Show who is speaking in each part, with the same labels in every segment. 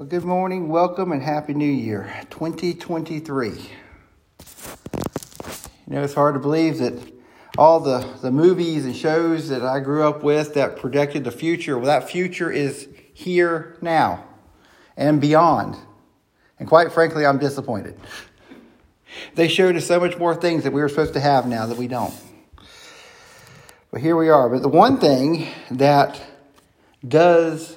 Speaker 1: Well, good morning, welcome, and Happy New Year 2023. You know, it's hard to believe that all the, the movies and shows that I grew up with that projected the future, well, that future is here now and beyond. And quite frankly, I'm disappointed. They showed us so much more things that we were supposed to have now that we don't. But here we are. But the one thing that does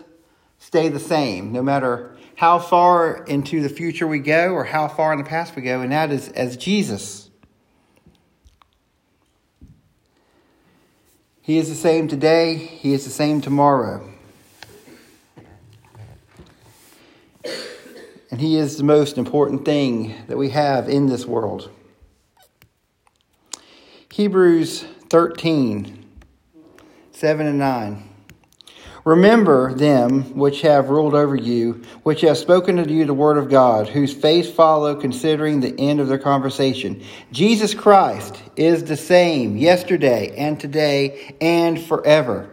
Speaker 1: stay the same, no matter how far into the future we go or how far in the past we go, and that is as Jesus. He is the same today, He is the same tomorrow. And He is the most important thing that we have in this world. Hebrews 13 7 and 9. Remember them which have ruled over you, which have spoken to you the word of God, whose face follow, considering the end of their conversation. Jesus Christ is the same yesterday and today and forever.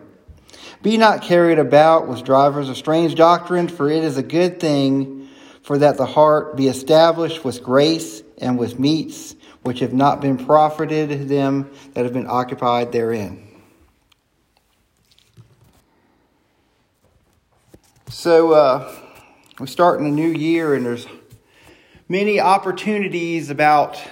Speaker 1: Be not carried about with drivers of strange doctrine, for it is a good thing for that the heart be established with grace and with meats which have not been profited them that have been occupied therein. So uh, we're starting a new year, and there's many opportunities about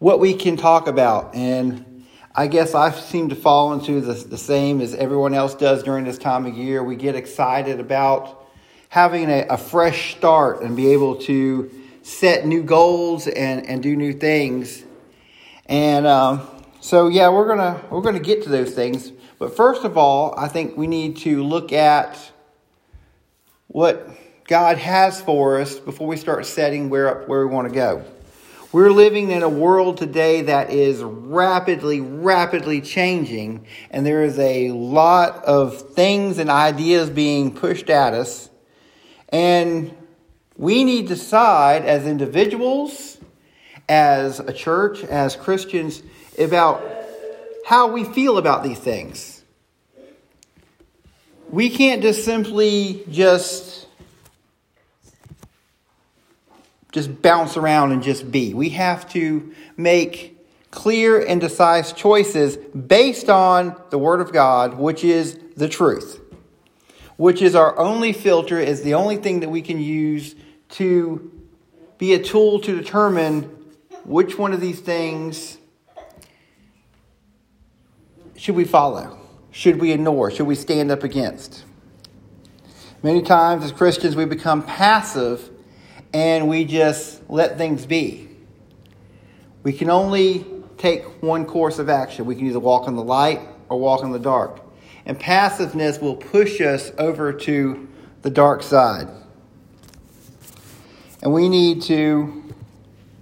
Speaker 1: what we can talk about. And I guess I seem to fall into the, the same as everyone else does during this time of year. We get excited about having a, a fresh start and be able to set new goals and, and do new things. And um, so, yeah, we're gonna we're gonna get to those things. But first of all, I think we need to look at what God has for us before we start setting where, up where we want to go. We're living in a world today that is rapidly, rapidly changing, and there is a lot of things and ideas being pushed at us. And we need to decide as individuals, as a church, as Christians, about how we feel about these things we can't just simply just just bounce around and just be. We have to make clear and decisive choices based on the word of God, which is the truth. Which is our only filter, is the only thing that we can use to be a tool to determine which one of these things should we follow should we ignore? Should we stand up against? Many times as Christians, we become passive and we just let things be. We can only take one course of action. We can either walk in the light or walk in the dark. And passiveness will push us over to the dark side. And we need to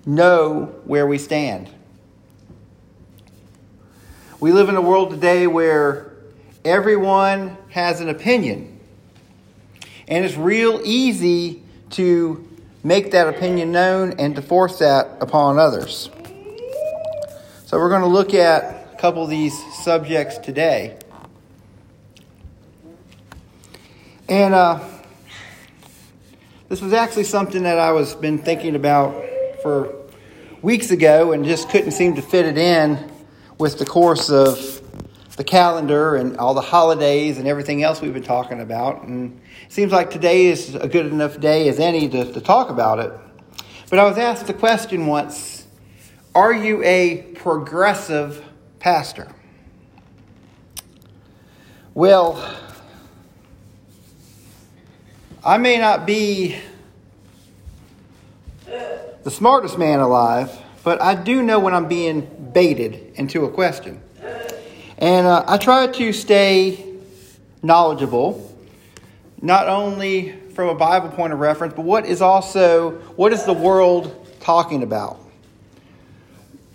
Speaker 1: know where we stand. We live in a world today where everyone has an opinion. And it's real easy to make that opinion known and to force that upon others. So we're going to look at a couple of these subjects today. And uh, this was actually something that I was been thinking about for weeks ago and just couldn't seem to fit it in with the course of the calendar and all the holidays and everything else we've been talking about. And it seems like today is a good enough day as any to, to talk about it. But I was asked the question once Are you a progressive pastor? Well, I may not be the smartest man alive, but I do know when I'm being baited into a question. And uh, I try to stay knowledgeable, not only from a Bible point of reference, but what is also what is the world talking about?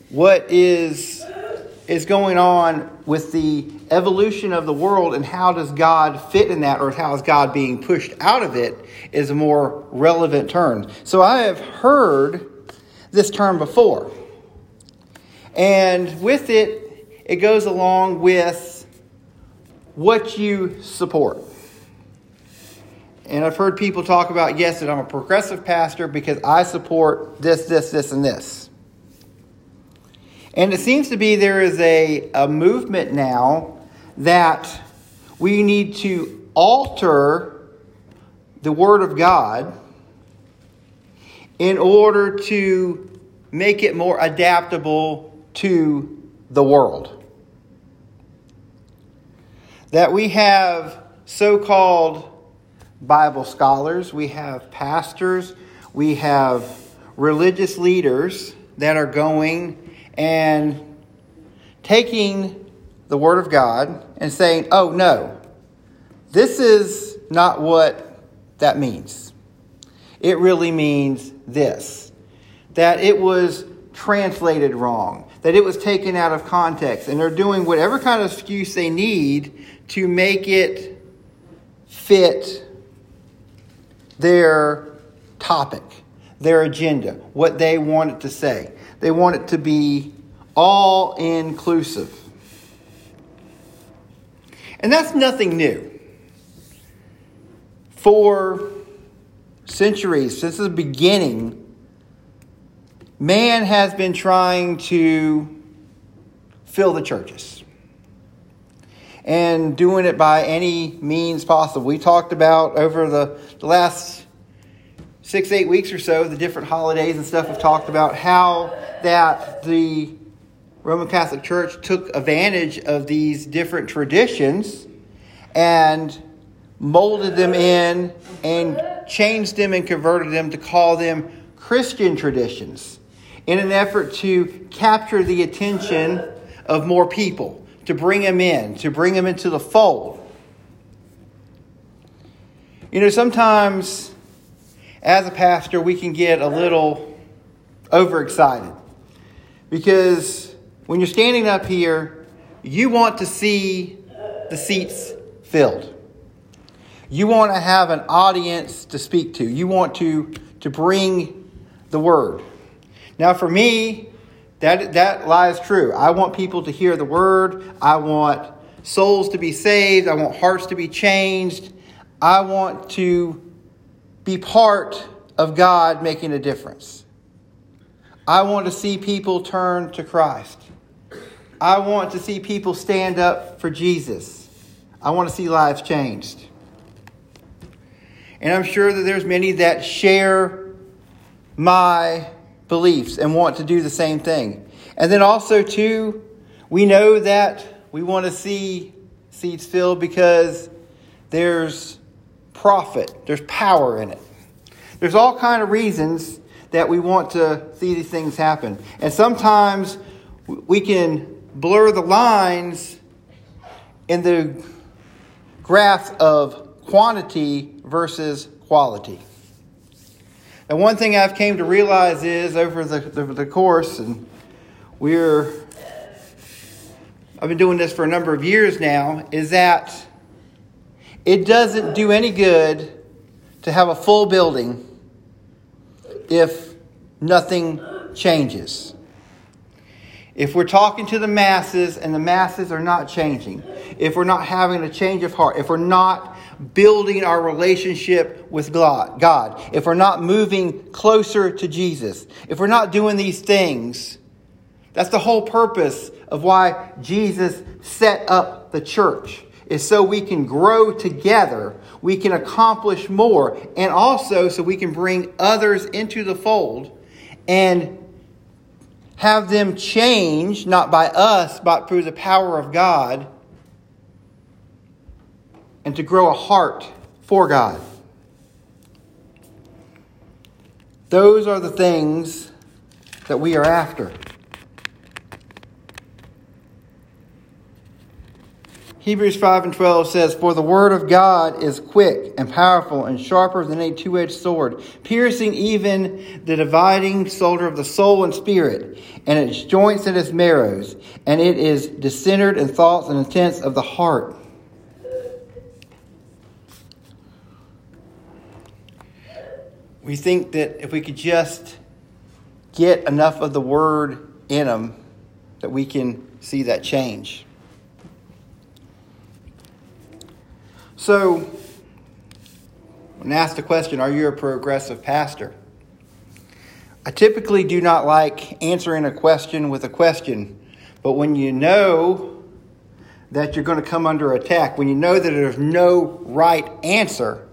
Speaker 1: What is is going on with the evolution of the world and how does God fit in that or how is God being pushed out of it is a more relevant term. So I have heard this term before. And with it it goes along with what you support. And I've heard people talk about, yes, that I'm a progressive pastor because I support this, this, this, and this. And it seems to be there is a, a movement now that we need to alter the Word of God in order to make it more adaptable to the world. That we have so called Bible scholars, we have pastors, we have religious leaders that are going and taking the Word of God and saying, oh, no, this is not what that means. It really means this that it was translated wrong, that it was taken out of context, and they're doing whatever kind of excuse they need to make it fit their topic, their agenda, what they want it to say. They want it to be all inclusive. And that's nothing new. For centuries, since the beginning, man has been trying to fill the churches and doing it by any means possible. We talked about over the, the last six, eight weeks or so, the different holidays and stuff, we've talked about how that the Roman Catholic Church took advantage of these different traditions and molded them in and changed them and converted them to call them Christian traditions in an effort to capture the attention of more people, to bring them in, to bring them into the fold. You know, sometimes as a pastor, we can get a little overexcited because when you're standing up here, you want to see the seats filled. You want to have an audience to speak to. You want to, to bring the word. Now, for me, that, that lies true. I want people to hear the word. I want souls to be saved. I want hearts to be changed. I want to be part of God making a difference. I want to see people turn to Christ. I want to see people stand up for Jesus. I want to see lives changed. And I'm sure that there's many that share my beliefs and want to do the same thing. And then also too, we know that we want to see seeds filled because there's profit, there's power in it. There's all kind of reasons that we want to see these things happen. And sometimes we can blur the lines in the graph of quantity versus quality. And one thing I've came to realize is over the, the, the course, and we're I've been doing this for a number of years now, is that it doesn't do any good to have a full building if nothing changes. If we're talking to the masses and the masses are not changing, if we're not having a change of heart, if we're not building our relationship with God, if we're not moving closer to Jesus, if we're not doing these things, that's the whole purpose of why Jesus set up the church, is so we can grow together, we can accomplish more, and also so we can bring others into the fold and have them change, not by us, but through the power of God, and to grow a heart for God. Those are the things that we are after. Hebrews 5 and 12 says, For the word of God is quick and powerful and sharper than a two edged sword, piercing even the dividing shoulder of the soul and spirit, and its joints and its marrows, and it is discerner in thoughts and intents of the heart. We think that if we could just get enough of the word in them, that we can see that change. So, when asked the question, Are you a progressive pastor? I typically do not like answering a question with a question, but when you know that you're going to come under attack, when you know that there's no right answer,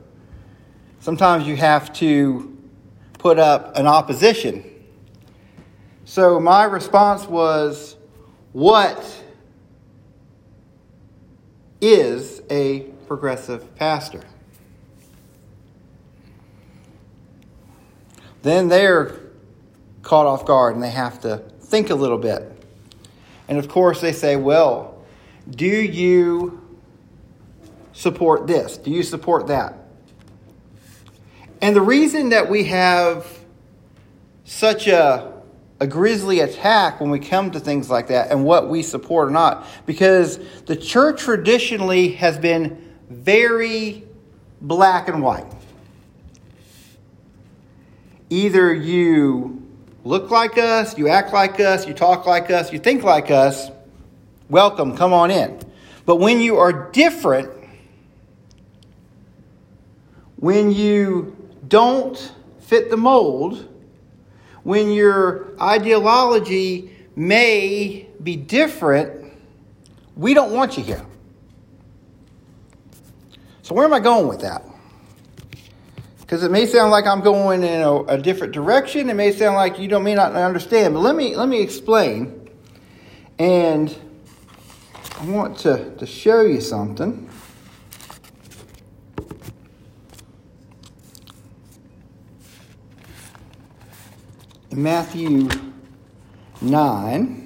Speaker 1: sometimes you have to put up an opposition. So my response was, What is a progressive pastor? Then they're caught off guard and they have to think a little bit. And of course, they say, Well, do you support this? Do you support that? And the reason that we have such a, a grisly attack when we come to things like that and what we support or not, because the church traditionally has been very black and white. Either you look like us, you act like us, you talk like us, you think like us, welcome, come on in. But when you are different, when you don't fit the mold, when your ideology may be different, we don't want you here. So, where am I going with that? Because it may sound like I'm going in a, a, different direction. It may sound like you don't may not understand. But let me let me explain. And I want to, to show you something. Matthew 9.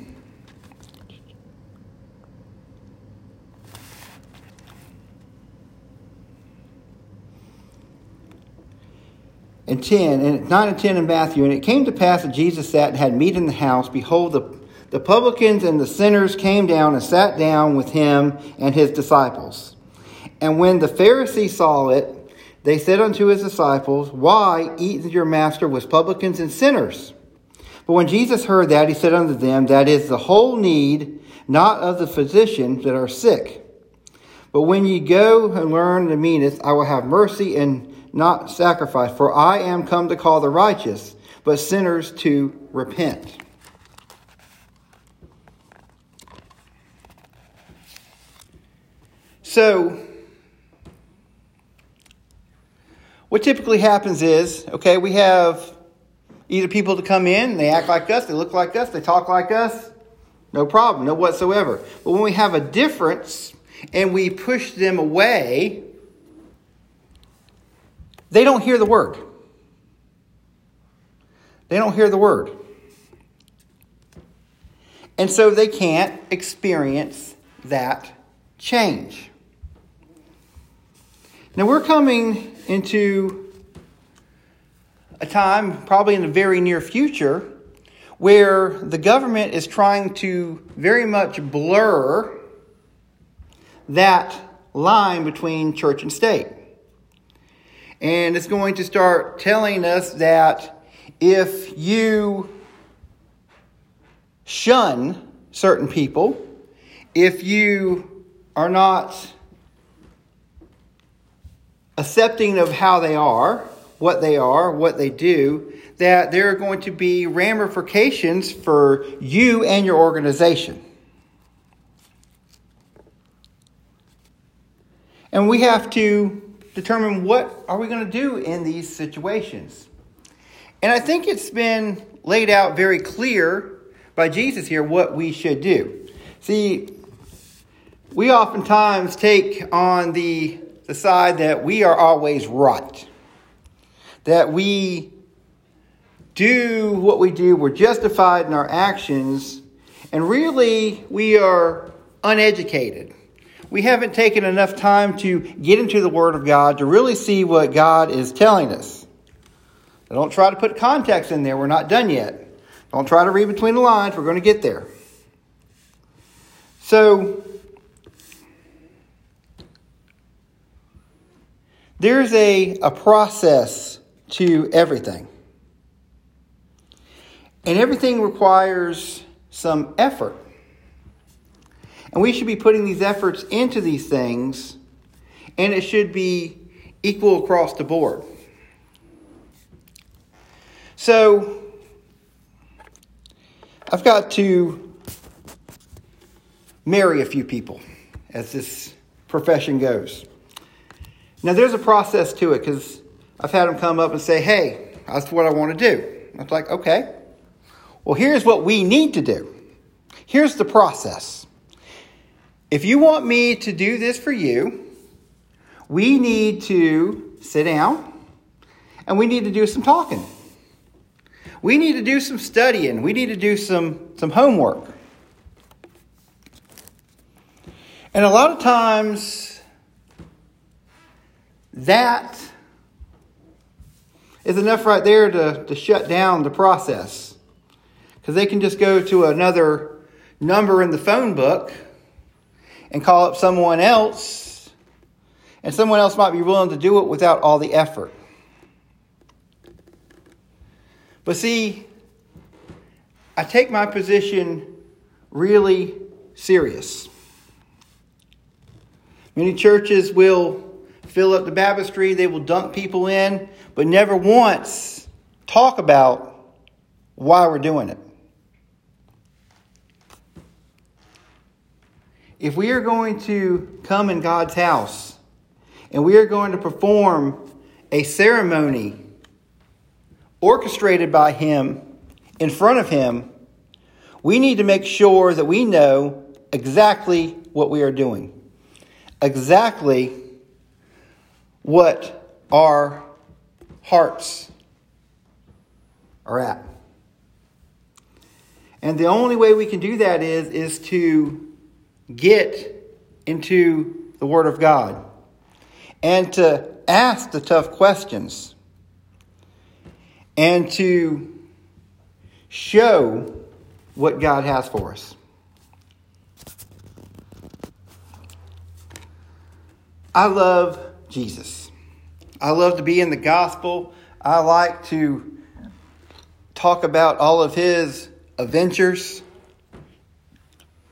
Speaker 1: and 10, and 9 and 10 in Matthew. And it came to pass that Jesus sat and had meat in the house. Behold, the, the publicans and the sinners came down and sat down with him and his disciples. And when the Pharisees saw it, they said unto his disciples, Why eat your master with publicans and sinners? But when Jesus heard that, he said unto them, That is the whole need, not of the physicians that are sick. But when ye go and learn the meanest, I will have mercy and not sacrifice. For I am come to call the righteous, but sinners to repent. So, what typically happens is, okay, we have either people to come in, they act like us, they look like us, they talk like us, no problem, no whatsoever. But when we have a difference and we push them away, they don't hear the word. They don't hear the word. And so they can't experience that change. Now we're coming into a time, probably in the very near future, where the government is trying to very much blur that line between church and state. And it's going to start telling us that if you shun certain people, if you are not accepting of how they are, what they are, what they do, that there are going to be ramifications for you and your organization. And we have to determine what are we going to do in these situations. And I think it's been laid out very clear by Jesus here what we should do. See, we oftentimes take on the, the side that we are always right, that we do what we do, we're justified in our actions, and really we are uneducated we haven't taken enough time to get into the Word of God to really see what God is telling us. don't try to put context in there. We're not done yet. Don't try to read between the lines. We're going to get there. So, there's a, a process to everything. And everything requires some effort. And we should be putting these efforts into these things, and it should be equal across the board. So, I've got to marry a few people as this profession goes. Now, there's a process to it because I've had them come up and say, hey, that's what I want to do. I was like, okay. Well, here's what we need to do. Here's the process. If you want me to do this for you, we need to sit down and we need to do some talking. We need to do some studying. We need to do some, some homework. And a lot of times, that is enough right there to, to shut down the process. Because they can just go to another number in the phone book and call up someone else, and someone else might be willing to do it without all the effort. But see, I take my position really serious. Many churches will fill up the baptistry, they will dunk people in, but never once talk about why we're doing it. If we are going to come in God's house and we are going to perform a ceremony orchestrated by Him in front of Him, we need to make sure that we know exactly what we are doing, exactly what our hearts are at. And the only way we can do that is, is to get into the Word of God and to ask the tough questions and to show what God has for us. I love Jesus. I love to be in the gospel. I like to talk about all of his adventures.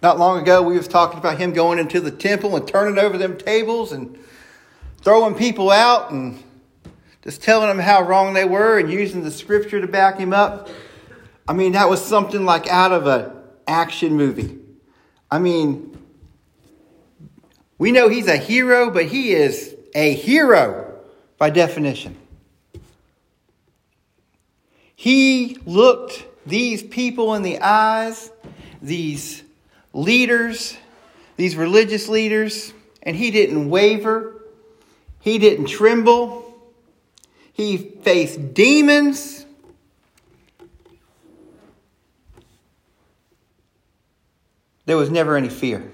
Speaker 1: Not long ago, we was talking about him going into the temple and turning over them tables and throwing people out and just telling them how wrong they were and using the scripture to back him up. I mean, that was something like out of an action movie. I mean, we know he's a hero, but he is a hero by definition. He looked these people in the eyes, these leaders, these religious leaders, and he didn't waver. He didn't tremble. He faced demons. There was never any fear.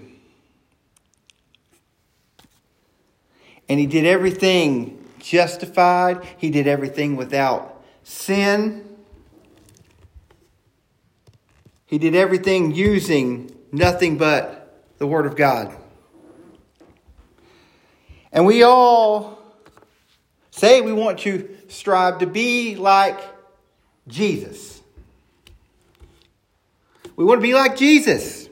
Speaker 1: And he did everything justified, he did everything without sin. He did everything using nothing but the Word of God. And we all say we want to strive to be like Jesus. We want to be like Jesus.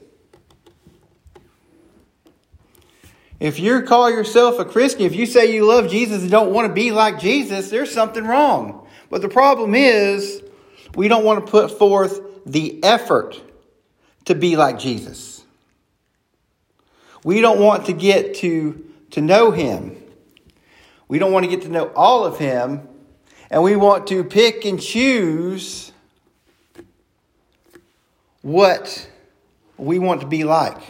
Speaker 1: If you call yourself a Christian, if you say you love Jesus and don't want to be like Jesus, there's something wrong. But the problem is, we don't want to put forth the effort to be like Jesus. We don't want to get to, to know Him. We don't want to get to know all of Him and we want to pick and choose what we want to be like.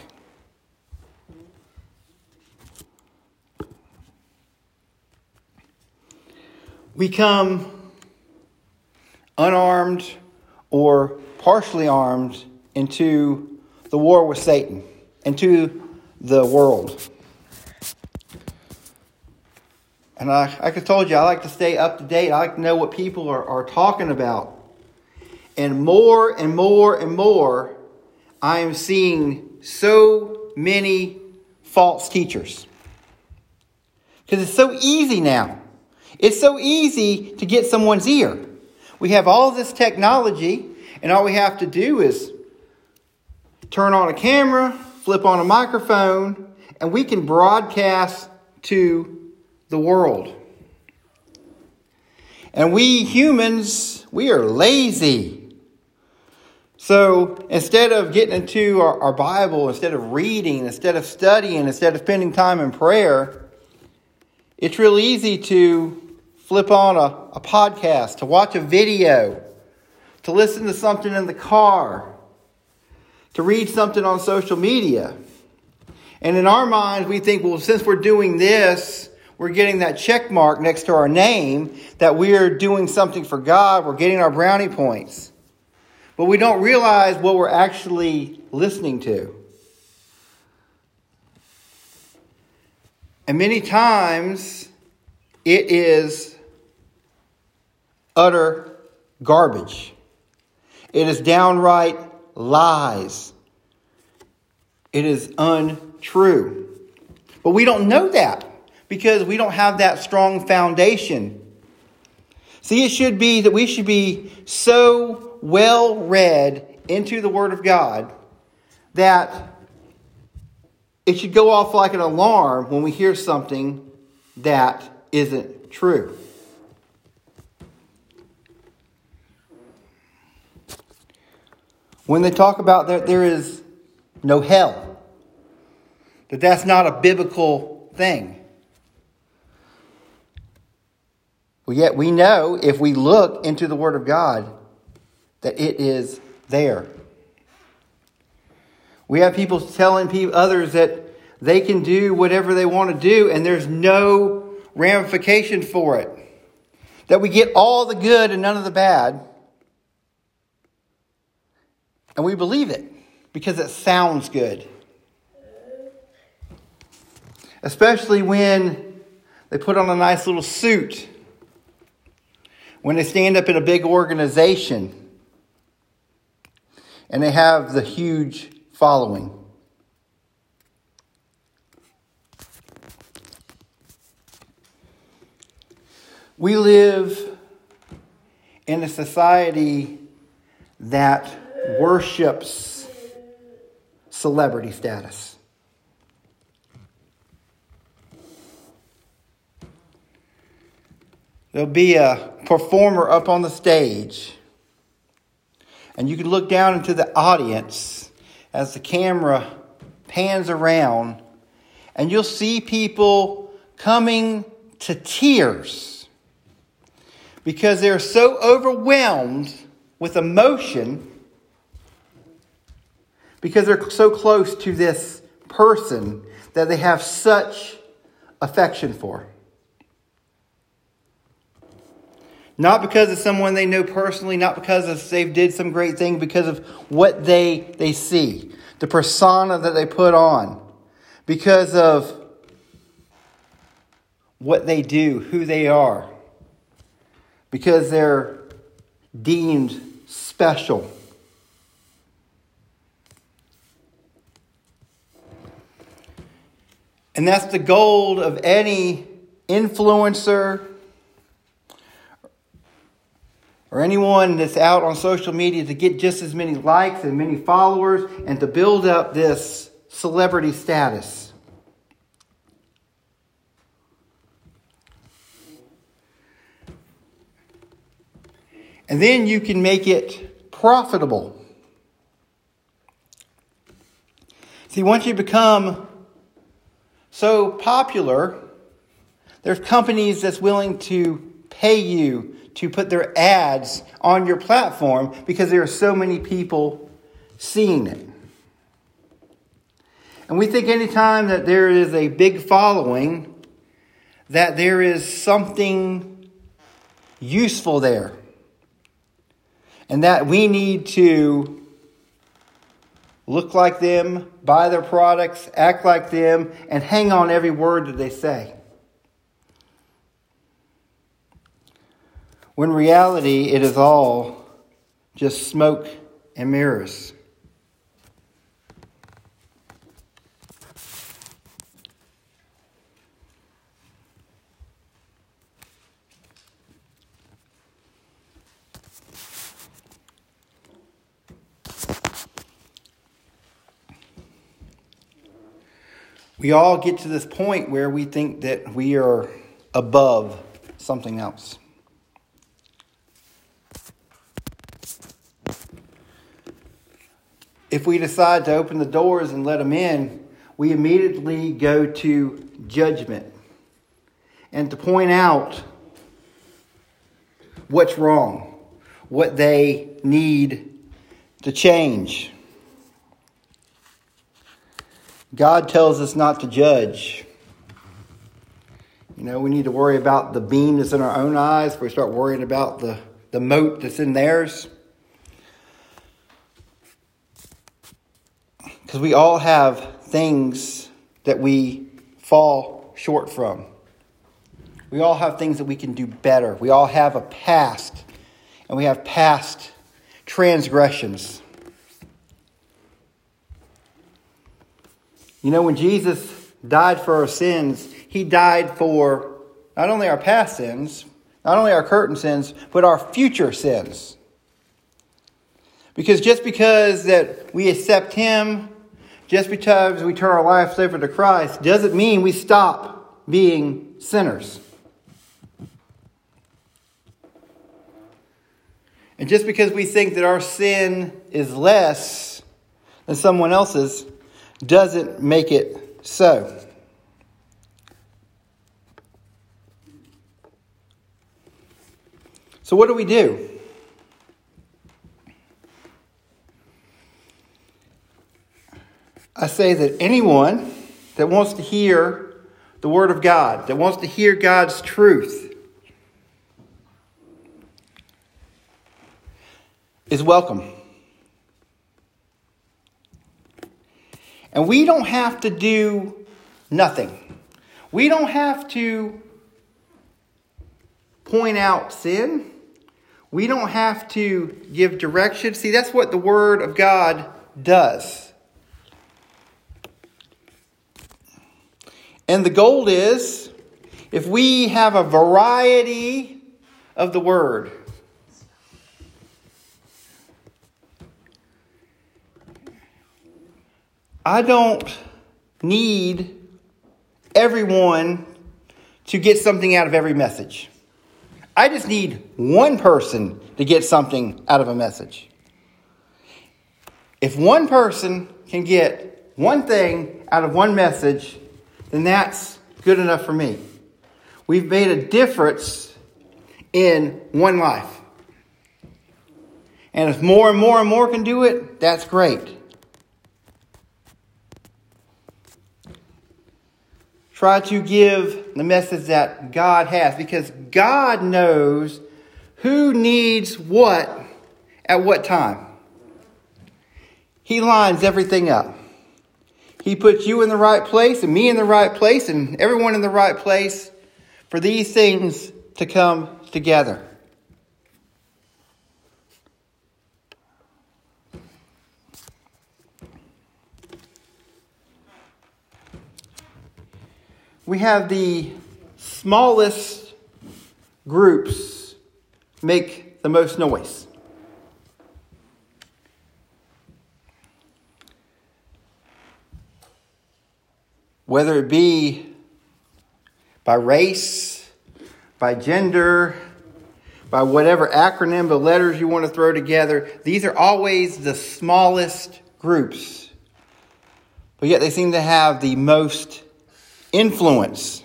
Speaker 1: We come unarmed or partially armed into the war with Satan, into the world. And I, like I told you, I like to stay up to date. I like to know what people are, are talking about. And more and more and more, I am seeing so many false teachers. Because it's so easy now. It's so easy to get someone's ear. We have all this technology, and all we have to do is turn on a camera, flip on a microphone, and we can broadcast to the world. And we humans, we are lazy. So instead of getting into our, our, Bible, instead of reading, instead of studying, instead of spending time in prayer, it's real easy to flip on a, a podcast, to watch a video, to listen to something in the car, to read something on social media. And in our minds, we think, well, since we're doing this, we're getting that check mark next to our name that we're doing something for God, we're getting our brownie points. But we don't realize what we're actually listening to. And many times it is utter garbage. It is downright lies. It is untrue. But we don't know that because we don't have that strong foundation. See, it should be that we should be so well read into the Word of God that it should go off like an alarm when we hear something that isn't true. When they talk about that there is no hell, that that's not a biblical thing. Well, yet we know if we look into the Word of God that it is there. We have people telling people, others that they can do whatever they want to do and there's no ramification for it. That we get all the good and none of the bad. And we believe it because it sounds good. Especially when they put on a nice little suit when they stand up in a big organization and they have the huge following. We live in a society that worships celebrity status. There'll be a performer up on the stage, and you can look down into the audience as the camera pans around, and you'll see people coming to tears because they're so overwhelmed with emotion because they're so close to this person that they have such affection for. Not because of someone they know personally, not because of they've did some great thing, because of what they, they see, the persona that they put on, because of what they do, who they are, because they're deemed special. And that's the goal of any influencer or anyone that's out on social media to get just as many likes and many followers and to build up this celebrity status. And then you can make it profitable. See, once you become so popular, there's companies that's willing to pay you to put their ads on your platform because there are so many people seeing it. And we think anytime that there is a big following, that there is something useful there. And that we need to look like them, buy their products, act like them, and hang on every word that they say. when reality it is all just smoke and mirrors. We all get to this point where we think that we are above something else. If we decide to open the doors and let them in, we immediately go to judgment and to point out what's wrong, what they need to change. God tells us not to judge. You know, we need to worry about the beam that's in our own eyes we start worrying about the, the mote that's in theirs. Because we all have things that we fall short from. We all have things that we can do better. We all have a past, and we have past transgressions. You know, when Jesus died for our sins, he died for not only our past sins, not only our current sins, but our future sins. Because just because that we accept him, just because we turn our lives over to Christ, doesn't mean we stop being sinners. And just because we think that our sin is less than someone else's doesn't make it so. So, what do we do? I say that anyone that wants to hear the Word of God, that wants to hear God's truth, is welcome. And we don't have to do nothing. We don't have to point out sin. We don't have to give direction. See, that's what the Word of God does. And the goal is if we have a variety of the Word, I don't need everyone to get something out of every message. I just need one person to get something out of a message. If one person can get one thing out of one message, then that's good enough for me. We've made a difference in one life. And if more and more and more can do it, that's great. Try to give the message that God has because God knows who needs what at what time. He lines everything up. He puts you in the right place and me in the right place and everyone in the right place for these things to come together. We have the smallest groups make the most noise. Whether it be by race, by gender, by whatever acronym of letters you want to throw together, these are always the smallest groups. But yet they seem to have the most influence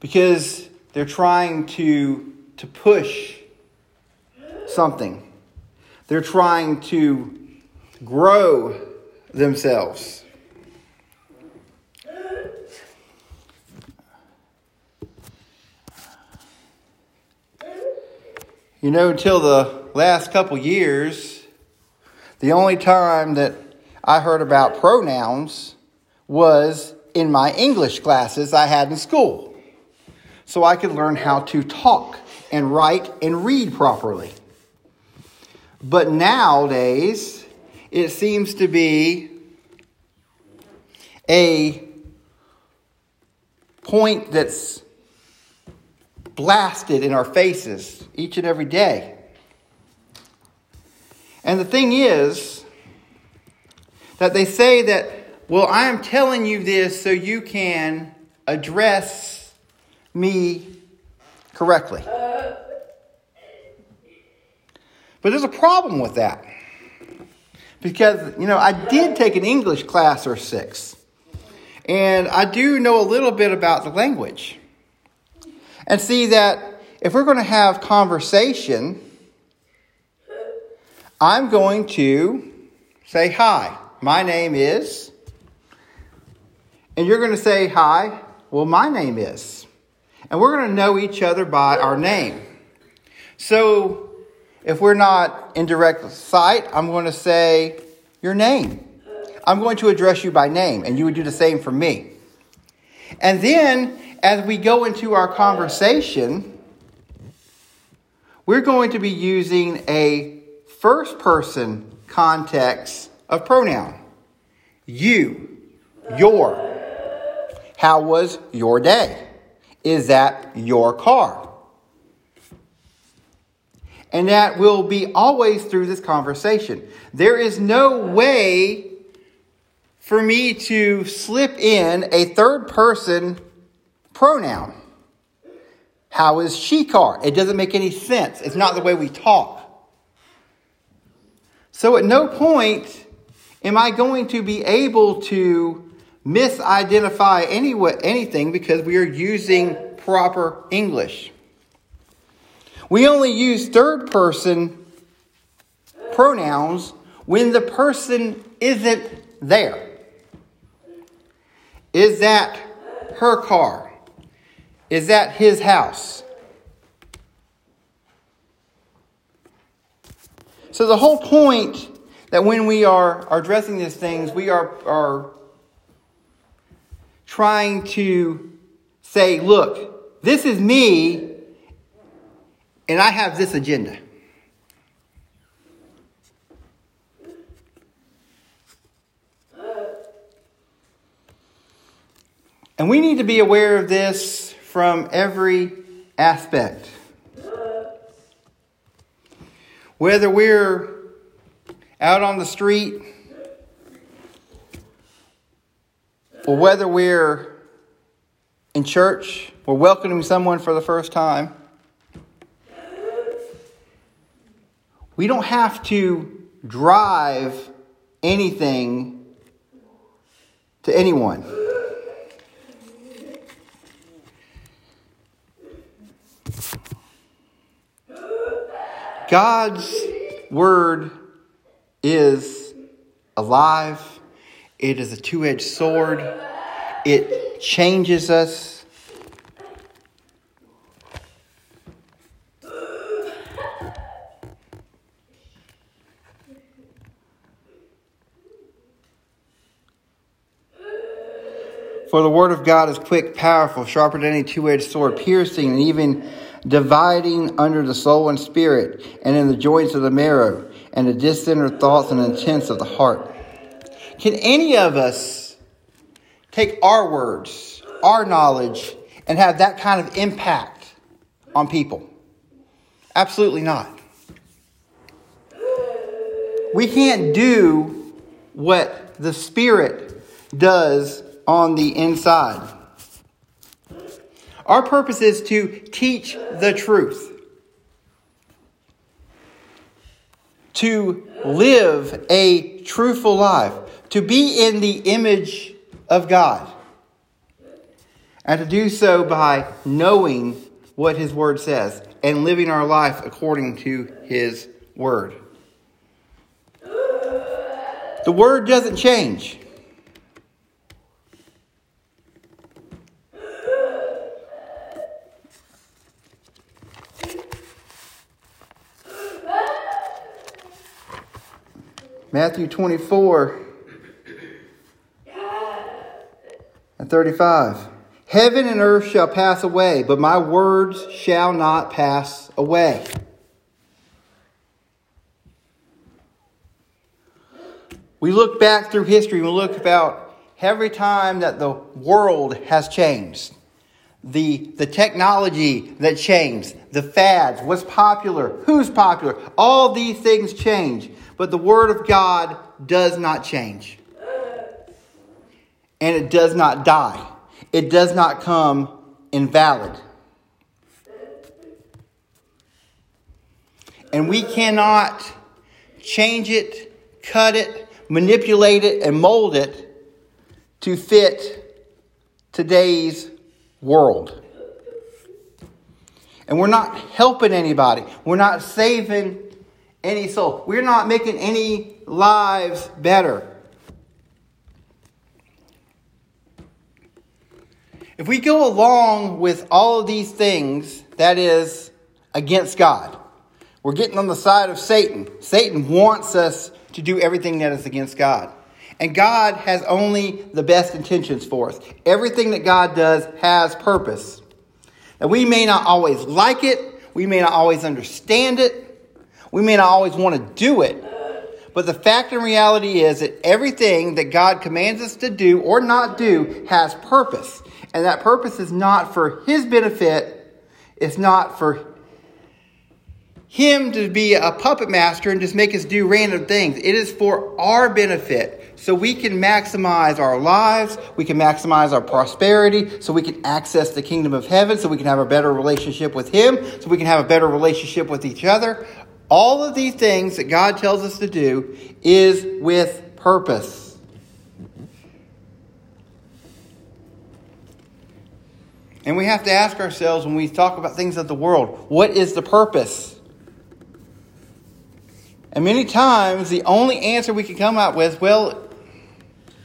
Speaker 1: because they're trying to, to push something. They're trying to grow themselves. You know, until the last couple years, the only time that I heard about pronouns was in my English classes I had in school. So I could learn how to talk and write and read properly. But nowadays, it seems to be a point that's blasted in our faces each and every day. And the thing is, that they say that, well, I am telling you this so you can address me correctly. But there's a problem with that. Because, you know, I did take an English class or six. And I do know a little bit about the language. And see that if we're going to have conversation, I'm going to say, Hi, my name is. And you're going to say, Hi, well, my name is. And we're going to know each other by our name. So if we're not in direct sight, I'm going to say your name. I'm going to address you by name, and you would do the same for me. And then, as we go into our conversation, we're going to be using a first person context of pronoun. You, your. How was your day? Is that your car? And that will be always through this conversation. There is no way for me to slip in a third person pronoun. How is she car? It doesn't make any sense. It's not the way we talk. So at no point am I going to be able to misidentify any, anything because we are using proper English. We only use third person pronouns when the person isn't there. Is that her car? Is that his house? So, the whole point that when we are, are addressing these things, we are, are trying to say, look, this is me and I have this agenda. And we need to be aware of this from every aspect. Whether we're out on the street or whether we're in church, we're welcoming someone for the first time. We don't have to drive anything to anyone. God's word is alive. It is a two edged sword. It changes us. For the word of God is quick, powerful, sharper than any two edged sword, piercing and even dividing under the soul and spirit, and in the joints of the marrow, and the distant thoughts and intents of the heart. Can any of us take our words, our knowledge, and have that kind of impact on people? Absolutely not. We can't do what the Spirit does on the inside. Our purpose is to teach the truth, to live a truthful life, to be in the image of God, and to do so by knowing what His Word says and living our life according to His Word. The Word doesn't change. Matthew 24 and 35. Heaven and earth shall pass away, but my words shall not pass away. We look back through history, we look about every time that the world has changed. The, the technology that changed, the fads, what's popular, who's popular, all these things change. But the Word of God does not change. And it does not die. It does not come invalid. And we cannot change it, cut it, manipulate it, and mold it to fit today's world. And we're not helping anybody. We're not saving any soul. We're not making any lives better. If we go along with all of these things, that is against God, we're getting on the side of Satan. Satan wants us to do everything that is against God. And God has only the best intentions for us. Everything that God does has purpose. And we may not always like it, we may not always understand it, we may not always want to do it. But the fact and reality is that everything that God commands us to do or not do has purpose. And that purpose is not for His benefit, it's not for Him to be a puppet master and just make us do random things. It is for our benefit. So we can maximize our lives, we can maximize our prosperity, so we can access the kingdom of heaven, so we can have a better relationship with Him, so we can have a better relationship with each other. All of these things that God tells us to do is with purpose. And we have to ask ourselves when we talk about things of the world what is the purpose? And many times, the only answer we can come out with, well,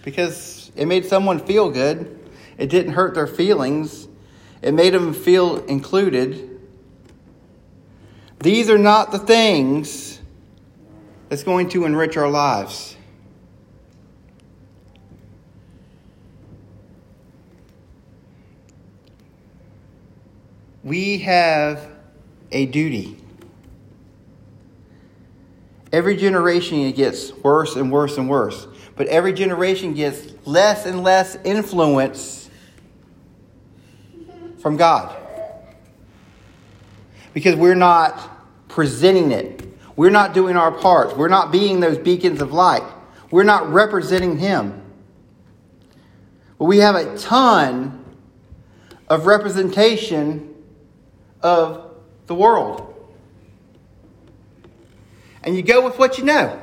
Speaker 1: because it made someone feel good, it didn't hurt their feelings, it made them feel included. These are not the things that's going to enrich our lives. We have a duty. Every generation it gets worse and worse and worse. But every generation gets less and less influence from God. Because we're not presenting it. We're not doing our parts. We're not being those beacons of light. We're not representing Him. But we have a ton of representation of the world. And you go with what you know.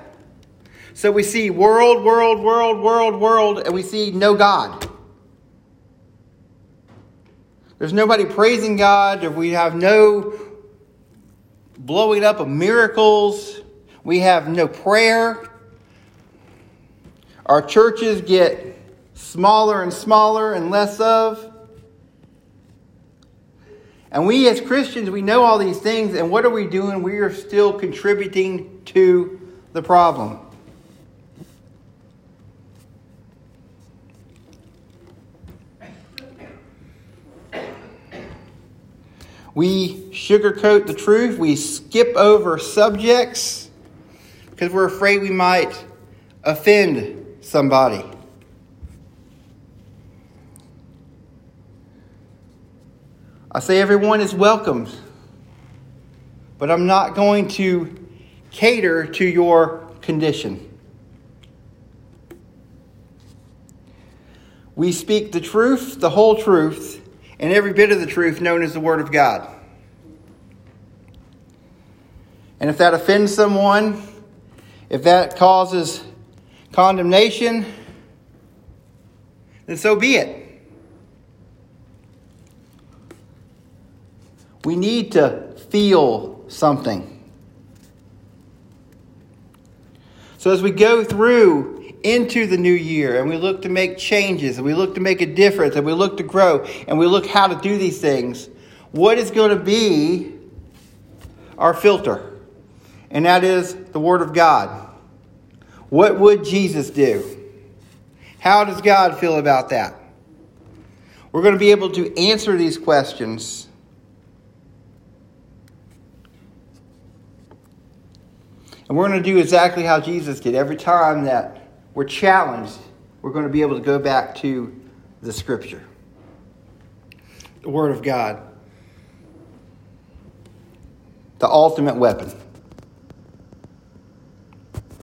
Speaker 1: So we see world, world, world, world, world, and we see no God. There's nobody praising God. We have no blowing up of miracles. We have no prayer. Our churches get smaller and smaller and less of. And we as Christians, we know all these things, and what are we doing? We are still contributing to the problem. We sugarcoat the truth. We skip over subjects because we're afraid we might offend somebody. I say everyone is welcomed, but I'm not going to cater to your condition. We speak the truth, the whole truth, and every bit of the truth known as the Word of God. And if that offends someone, if that causes condemnation, then so be it. We need to feel something. So as we go through into the new year and we look to make changes and we look to make a difference and we look to grow and we look how to do these things, what is going to be our filter? And that is the Word of God. What would Jesus do? How does God feel about that? We're going to be able to answer these questions And we're going to do exactly how Jesus did. Every time that we're challenged, we're going to be able to go back to the Scripture, the Word of God, the ultimate weapon.